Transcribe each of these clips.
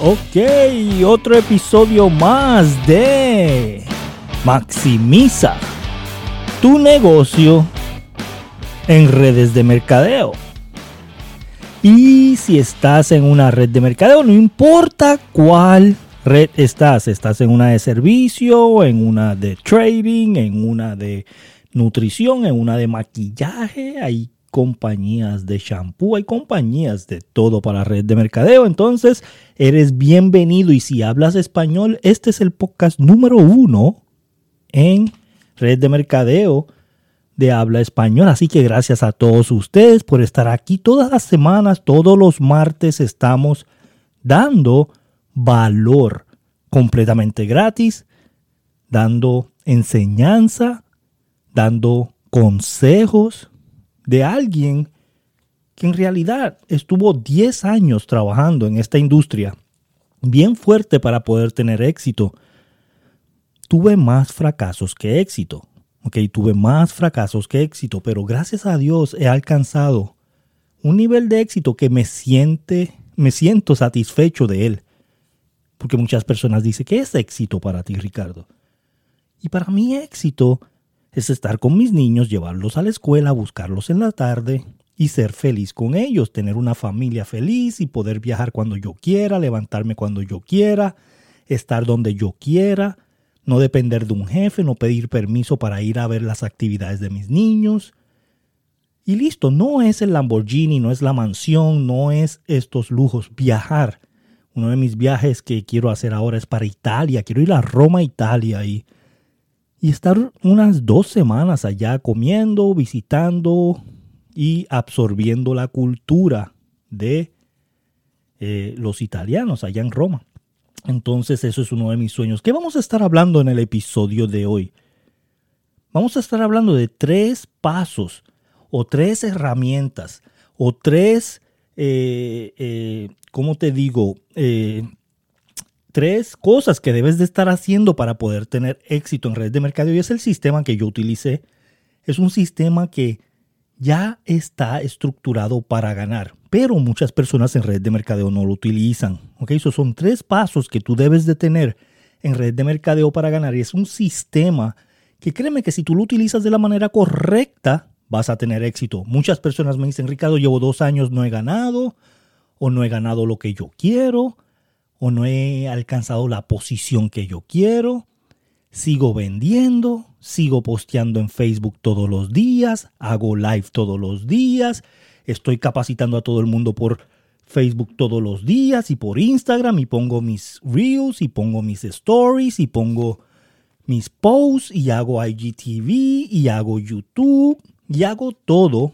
Ok, otro episodio más de Maximiza tu negocio en redes de mercadeo. Y si estás en una red de mercadeo, no importa cuál red estás, estás en una de servicio, en una de trading, en una de nutrición, en una de maquillaje, hay compañías de shampoo, hay compañías de todo para red de mercadeo. Entonces, eres bienvenido y si hablas español, este es el podcast número uno en red de mercadeo de habla español. Así que gracias a todos ustedes por estar aquí todas las semanas, todos los martes estamos dando valor completamente gratis, dando enseñanza, dando consejos de alguien que en realidad estuvo 10 años trabajando en esta industria, bien fuerte para poder tener éxito. Tuve más fracasos que éxito. Ok, tuve más fracasos que éxito, pero gracias a Dios he alcanzado un nivel de éxito que me siente, me siento satisfecho de él. Porque muchas personas dicen, ¿qué es éxito para ti, Ricardo? Y para mí éxito es estar con mis niños, llevarlos a la escuela, buscarlos en la tarde y ser feliz con ellos, tener una familia feliz y poder viajar cuando yo quiera, levantarme cuando yo quiera, estar donde yo quiera, no depender de un jefe, no pedir permiso para ir a ver las actividades de mis niños. Y listo, no es el Lamborghini, no es la mansión, no es estos lujos, viajar. Uno de mis viajes que quiero hacer ahora es para Italia, quiero ir a Roma, Italia y y estar unas dos semanas allá comiendo, visitando y absorbiendo la cultura de eh, los italianos allá en Roma. Entonces eso es uno de mis sueños. ¿Qué vamos a estar hablando en el episodio de hoy? Vamos a estar hablando de tres pasos o tres herramientas o tres, eh, eh, ¿cómo te digo? Tres cosas que debes de estar haciendo para poder tener éxito en redes de mercado y es el sistema que yo utilicé. Es un sistema que ya está estructurado para ganar, pero muchas personas en redes de mercadeo no lo utilizan. ¿ok? Esos son tres pasos que tú debes de tener en red de mercadeo para ganar y es un sistema que créeme que si tú lo utilizas de la manera correcta vas a tener éxito. Muchas personas me dicen, Ricardo, llevo dos años, no he ganado o no he ganado lo que yo quiero o no he alcanzado la posición que yo quiero. Sigo vendiendo, sigo posteando en Facebook todos los días, hago live todos los días, estoy capacitando a todo el mundo por Facebook todos los días y por Instagram y pongo mis reels y pongo mis stories y pongo mis posts y hago IGTV y hago YouTube y hago todo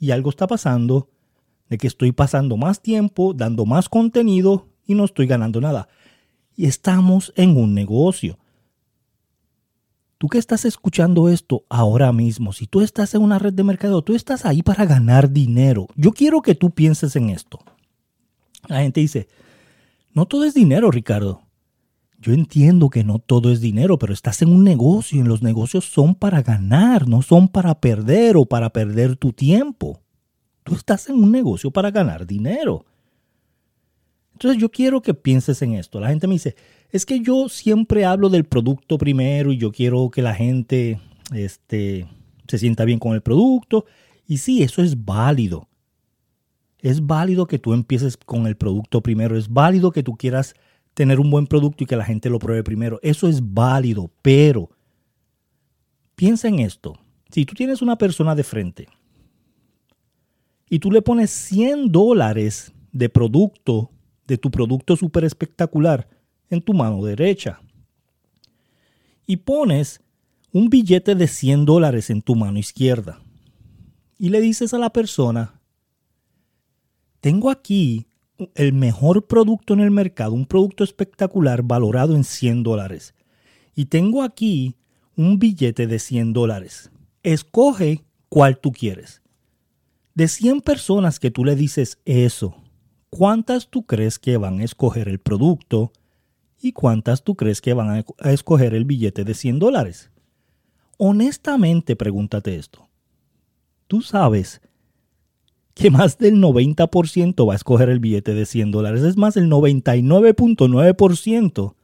y algo está pasando de que estoy pasando más tiempo dando más contenido y no estoy ganando nada. Y estamos en un negocio. Tú que estás escuchando esto ahora mismo, si tú estás en una red de mercado, tú estás ahí para ganar dinero. Yo quiero que tú pienses en esto. La gente dice, no todo es dinero, Ricardo. Yo entiendo que no todo es dinero, pero estás en un negocio y los negocios son para ganar, no son para perder o para perder tu tiempo. Tú estás en un negocio para ganar dinero. Entonces yo quiero que pienses en esto. La gente me dice, es que yo siempre hablo del producto primero y yo quiero que la gente este, se sienta bien con el producto. Y sí, eso es válido. Es válido que tú empieces con el producto primero. Es válido que tú quieras tener un buen producto y que la gente lo pruebe primero. Eso es válido, pero piensa en esto. Si tú tienes una persona de frente y tú le pones 100 dólares de producto de tu producto súper espectacular en tu mano derecha. Y pones un billete de 100 dólares en tu mano izquierda. Y le dices a la persona, tengo aquí el mejor producto en el mercado, un producto espectacular valorado en 100 dólares. Y tengo aquí un billete de 100 dólares. Escoge cuál tú quieres. De 100 personas que tú le dices eso, ¿cuántas tú crees que van a escoger el producto y cuántas tú crees que van a escoger el billete de 100 dólares? Honestamente, pregúntate esto. ¿Tú sabes que más del 90% va a escoger el billete de 100 dólares. Es más, el 99.9%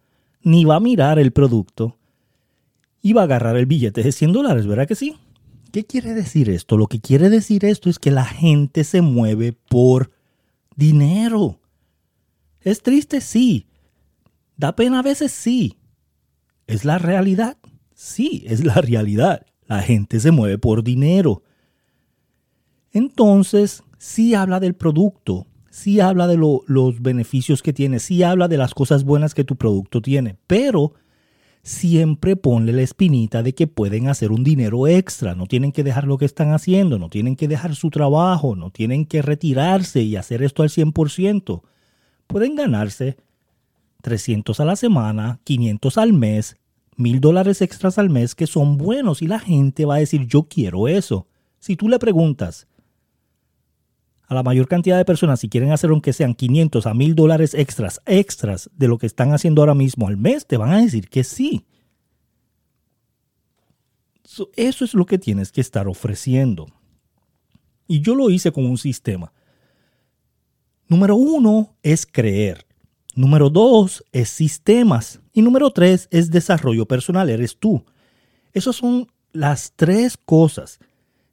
ni va a mirar el producto y va a agarrar el billete de 100 dólares, ¿verdad que sí? ¿Qué quiere decir esto? Lo que quiere decir esto es que la gente se mueve por dinero. ¿Es triste? Sí. ¿Da pena a veces? Sí. ¿Es la realidad? Sí, es la realidad. La gente se mueve por dinero. Entonces, sí habla del producto, sí habla de los beneficios que tiene, sí habla de las cosas buenas que tu producto tiene, pero siempre ponle la espinita de que pueden hacer un dinero extra, no tienen que dejar lo que están haciendo, no tienen que dejar su trabajo, no tienen que retirarse y hacer esto al 100%. Pueden ganarse 300 a la semana, 500 al mes, mil dólares extras al mes que son buenos y la gente va a decir yo quiero eso. Si tú le preguntas a la mayor cantidad de personas si quieren hacer aunque sean 500 a 1000 dólares extras, extras de lo que están haciendo ahora mismo al mes, te van a decir que sí. eso es lo que tienes que estar ofreciendo. Y yo lo hice con un sistema. Número uno es creer. Número dos es sistemas. Y número tres es desarrollo personal, eres tú. Esas son las tres cosas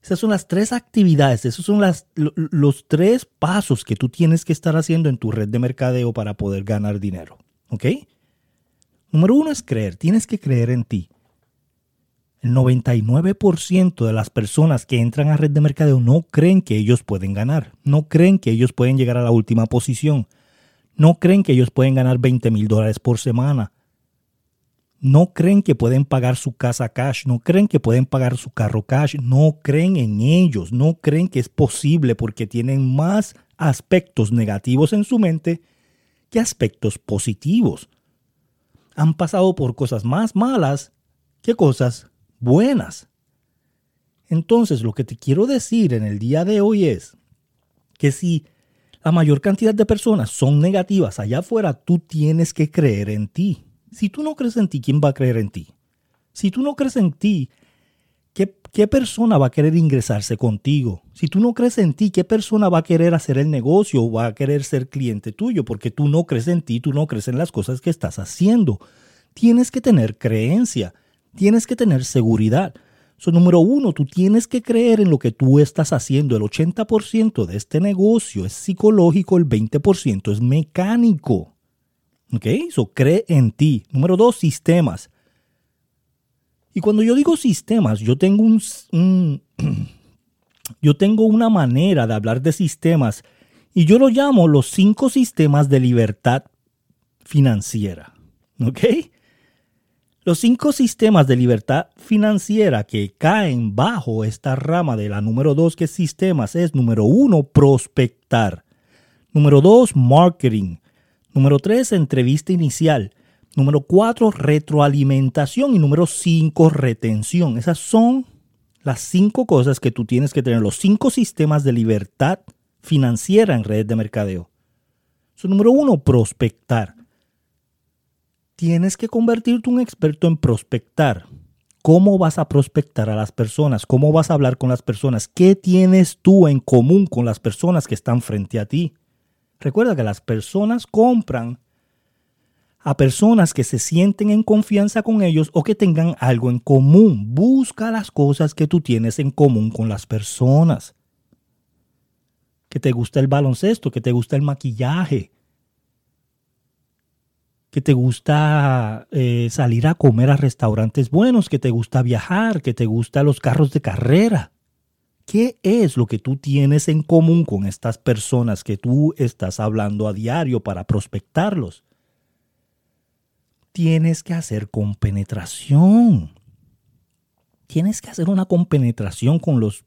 esas son las tres actividades, esos son los tres pasos que tú tienes que estar haciendo en tu red de mercadeo para poder ganar dinero. ¿Ok? Número uno es creer, tienes que creer en ti. El 99% de las personas que entran a red de mercadeo no creen que ellos pueden ganar, no creen que ellos pueden llegar a la última posición, no creen que ellos pueden ganar 20 mil dólares por semana, no creen que pueden pagar su casa cash, no creen que pueden pagar su carro cash, no creen en ellos, no creen que es posible porque tienen más aspectos negativos en su mente que aspectos positivos. Han pasado por cosas más malas que cosas buenas. Entonces lo que te quiero decir en el día de hoy es que si la mayor cantidad de personas son negativas allá afuera, tú tienes que creer en ti. Si tú no crees en ti, ¿quién va a creer en ti? Si tú no crees en ti, ¿qué, persona va a querer ingresarse contigo? Si tú no crees en ti, ¿qué persona va a querer hacer el negocio o va a querer ser cliente tuyo? Porque tú no crees en ti, tú no crees en las cosas que estás haciendo. Tienes que tener creencia, tienes que tener seguridad. So, número uno, tú tienes que creer en lo que tú estás haciendo. El 80% de este negocio es psicológico, el 20% es mecánico. ¿Ok? So, cree en ti. Número dos, sistemas. Y cuando yo digo sistemas, yo tengo un, yo tengo una manera de hablar de sistemas y yo lo llamo los cinco sistemas de libertad financiera. ¿Ok? Los cinco sistemas de libertad financiera que caen bajo esta rama de la número dos, que es sistemas, es número uno, prospectar. Número dos, marketing. Número 3, entrevista inicial. Número 4, retroalimentación. Y número 5, retención. Esas son las cinco cosas que tú tienes que tener, los cinco sistemas de libertad financiera en redes de mercadeo. So, número uno, prospectar. Tienes que convertirte un experto en prospectar. ¿Cómo vas a prospectar a las personas? ¿Cómo vas a hablar con las personas? ¿Qué tienes tú en común con las personas que están frente a ti? Recuerda que las personas compran a personas que se sienten en confianza con ellos o que tengan algo en común. Busca las cosas que tú tienes en común con las personas. Que te gusta el baloncesto, que te gusta el maquillaje, que te gusta eh, salir a comer a restaurantes buenos, que te gusta viajar, que te gustan los carros de carrera. ¿Qué es lo que tú tienes en común con estas personas que tú estás hablando a diario para prospectarlos? Tienes que hacer compenetración. Tienes que hacer una compenetración con los,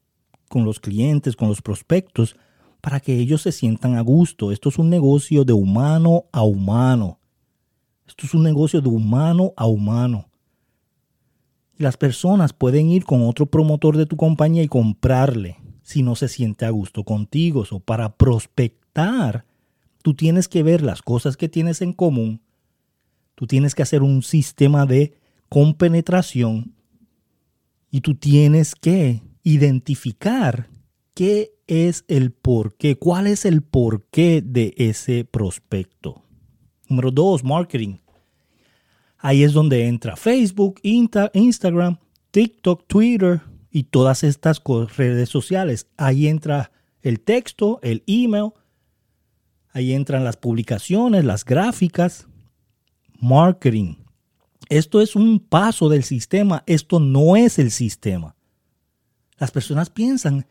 con los clientes, con los prospectos, para que ellos se sientan a gusto. Esto es un negocio de humano a humano. Esto es un negocio de humano a humano las personas pueden ir con otro promotor de tu compañía y comprarle si no se siente a gusto contigo. O para prospectar, tú tienes que ver las cosas que tienes en común. Tú tienes que hacer un sistema de compenetración y tú tienes que identificar qué es el porqué? ¿Cuál es el porqué de ese prospecto? Número dos, marketing. Ahí es donde entra Facebook, Instagram, TikTok, Twitter y todas estas redes sociales. Ahí entra el texto, el email, ahí entran las publicaciones, las gráficas, marketing. Esto es un paso del sistema, esto no es el sistema. Las personas piensan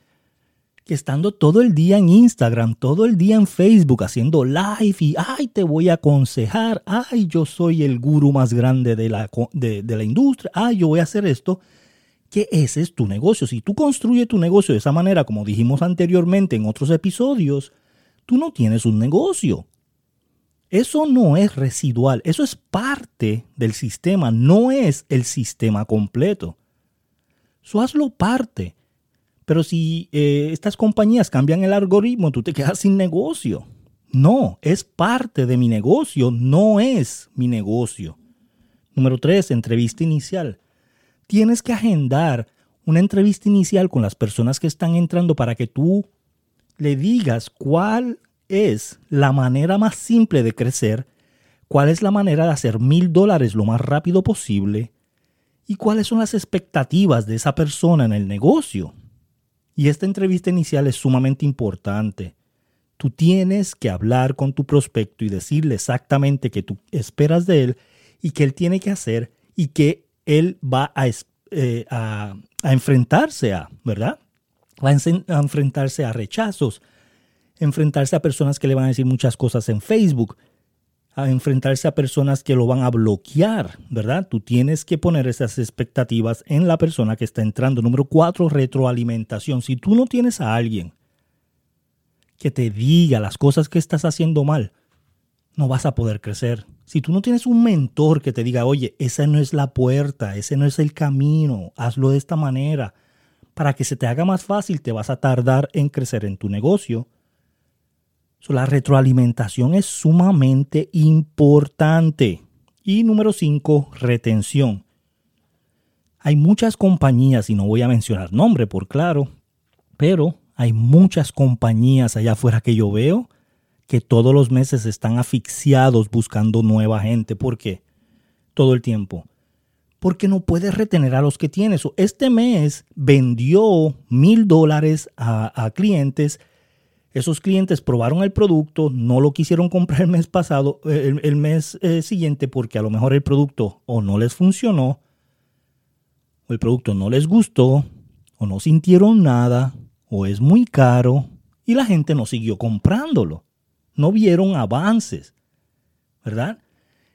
que estando todo el día en Instagram, todo el día en Facebook, haciendo live y, ay, te voy a aconsejar, ay, yo soy el gurú más grande de la, de, la industria, ay, yo voy a hacer esto, que ese es tu negocio. Si tú construyes tu negocio de esa manera, como dijimos anteriormente en otros episodios, tú no tienes un negocio. Eso no es residual, eso es parte del sistema, no es el sistema completo. Eso hazlo parte. Pero si eh, estas compañías cambian el algoritmo, tú te quedas sin negocio. No, es parte de mi negocio, no es mi negocio. Número tres, entrevista inicial. Tienes que agendar una entrevista inicial con las personas que están entrando para que tú le digas cuál es la manera más simple de crecer, cuál es la manera de hacer mil dólares lo más rápido posible y cuáles son las expectativas de esa persona en el negocio. Y esta entrevista inicial es sumamente importante. Tú tienes que hablar con tu prospecto y decirle exactamente qué tú esperas de él y qué él tiene que hacer y qué él va a, eh, enfrentarse a, ¿verdad? Va a enfrentarse a rechazos, enfrentarse a personas que le van a decir muchas cosas en Facebook, a enfrentarse a personas que lo van a bloquear, ¿verdad? Tú tienes que poner esas expectativas en la persona que está entrando. Número cuatro, retroalimentación. Si tú no tienes a alguien que te diga las cosas que estás haciendo mal, no vas a poder crecer. Si tú no tienes un mentor que te diga, oye, esa no es la puerta, ese no es el camino, hazlo de esta manera, para que se te haga más fácil, te vas a tardar en crecer en tu negocio la retroalimentación es sumamente importante. Y número 5, retención. Hay muchas compañías, y no voy a mencionar nombre por claro, pero hay muchas compañías allá afuera que yo veo que todos los meses están asfixiados buscando nueva gente. ¿Por qué? Todo el tiempo. Porque no puedes retener a los que tienes. Este mes vendió mil dólares a, a clientes esos clientes probaron el producto, no lo quisieron comprar el mes pasado, el, mes eh, siguiente, porque a lo mejor el producto o no les funcionó, o el producto no les gustó, o no sintieron nada, o es muy caro, y la gente no siguió comprándolo. No vieron avances, ¿verdad?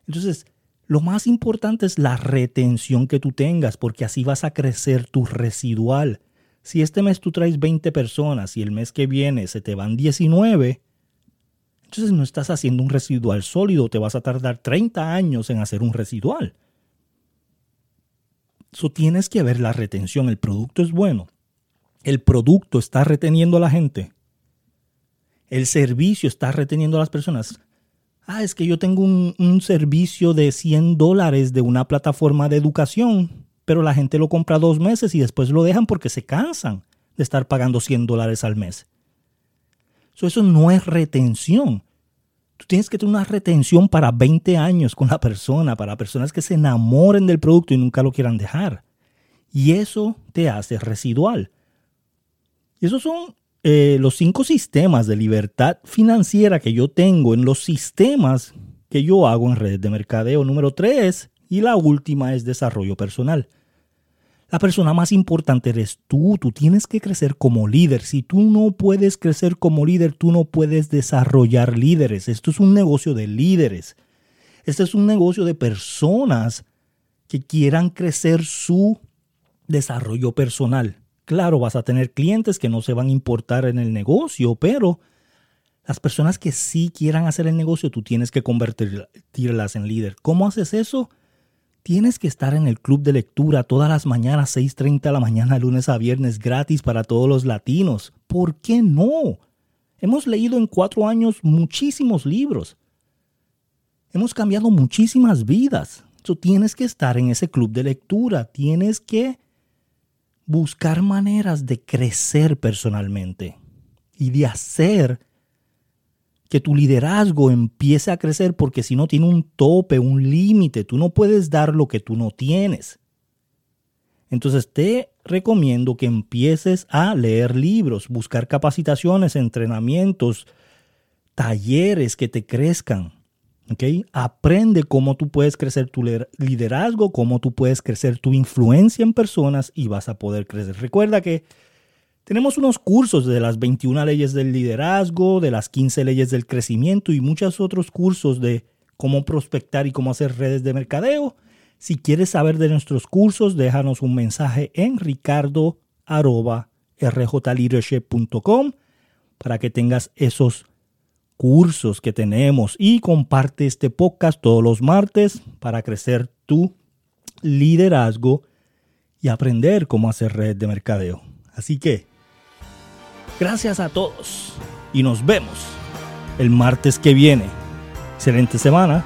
Entonces, lo más importante es la retención que tú tengas, porque así vas a crecer tu residual. Si este mes tú traes 20 personas y el mes que viene se te van 19, entonces no estás haciendo un residual sólido, te vas a tardar 30 años en hacer un residual. Eso tienes que ver la retención. El producto es bueno. El producto está reteniendo a la gente. El servicio está reteniendo a las personas. Ah, es que yo tengo un, servicio de 100 dólares de una plataforma de educación pero la gente lo compra dos meses y después lo dejan porque se cansan de estar pagando 100 dólares al mes. eso no es retención. Tú tienes que tener una retención para 20 años con la persona, para personas que se enamoren del producto y nunca lo quieran dejar. Y eso te hace residual. Y esos son eh, los cinco sistemas de libertad financiera que yo tengo en los sistemas que yo hago en redes de mercadeo. Número tres, y la última es desarrollo personal. La persona más importante eres tú, tú tienes que crecer como líder. Si tú no puedes crecer como líder, tú no puedes desarrollar líderes. Esto es un negocio de líderes. Este es un negocio de personas que quieran crecer su desarrollo personal. Claro, vas a tener clientes que no se van a importar en el negocio, pero las personas que sí quieran hacer el negocio, tú tienes que convertirlas en líder. ¿Cómo haces eso? Tienes que estar en el club de lectura todas las mañanas, 6.30 de la mañana, lunes a viernes, gratis para todos los latinos. ¿Por qué no? Hemos leído en cuatro años muchísimos libros. Hemos cambiado muchísimas vidas. Tú tienes que estar en ese club de lectura. Tienes que buscar maneras de crecer personalmente. y de hacer que tu liderazgo empiece a crecer porque si no tiene un tope, un límite, tú no puedes dar lo que tú no tienes. Entonces te recomiendo que empieces a leer libros, buscar capacitaciones, entrenamientos, talleres que te crezcan. ¿okay? Aprende cómo tú puedes crecer tu liderazgo, cómo tú puedes crecer tu influencia en personas y vas a poder crecer. Recuerda que tenemos unos cursos de las 21 leyes del liderazgo, de las 15 leyes del crecimiento y muchos otros cursos de cómo prospectar y cómo hacer redes de mercadeo. Si quieres saber de nuestros cursos, déjanos un mensaje en ricardo.rjleadership.com para que tengas esos cursos que tenemos y comparte este podcast todos los martes para crecer tu liderazgo y aprender cómo hacer red de mercadeo. Así que Gracias a todos y nos vemos el martes que viene. Excelente semana.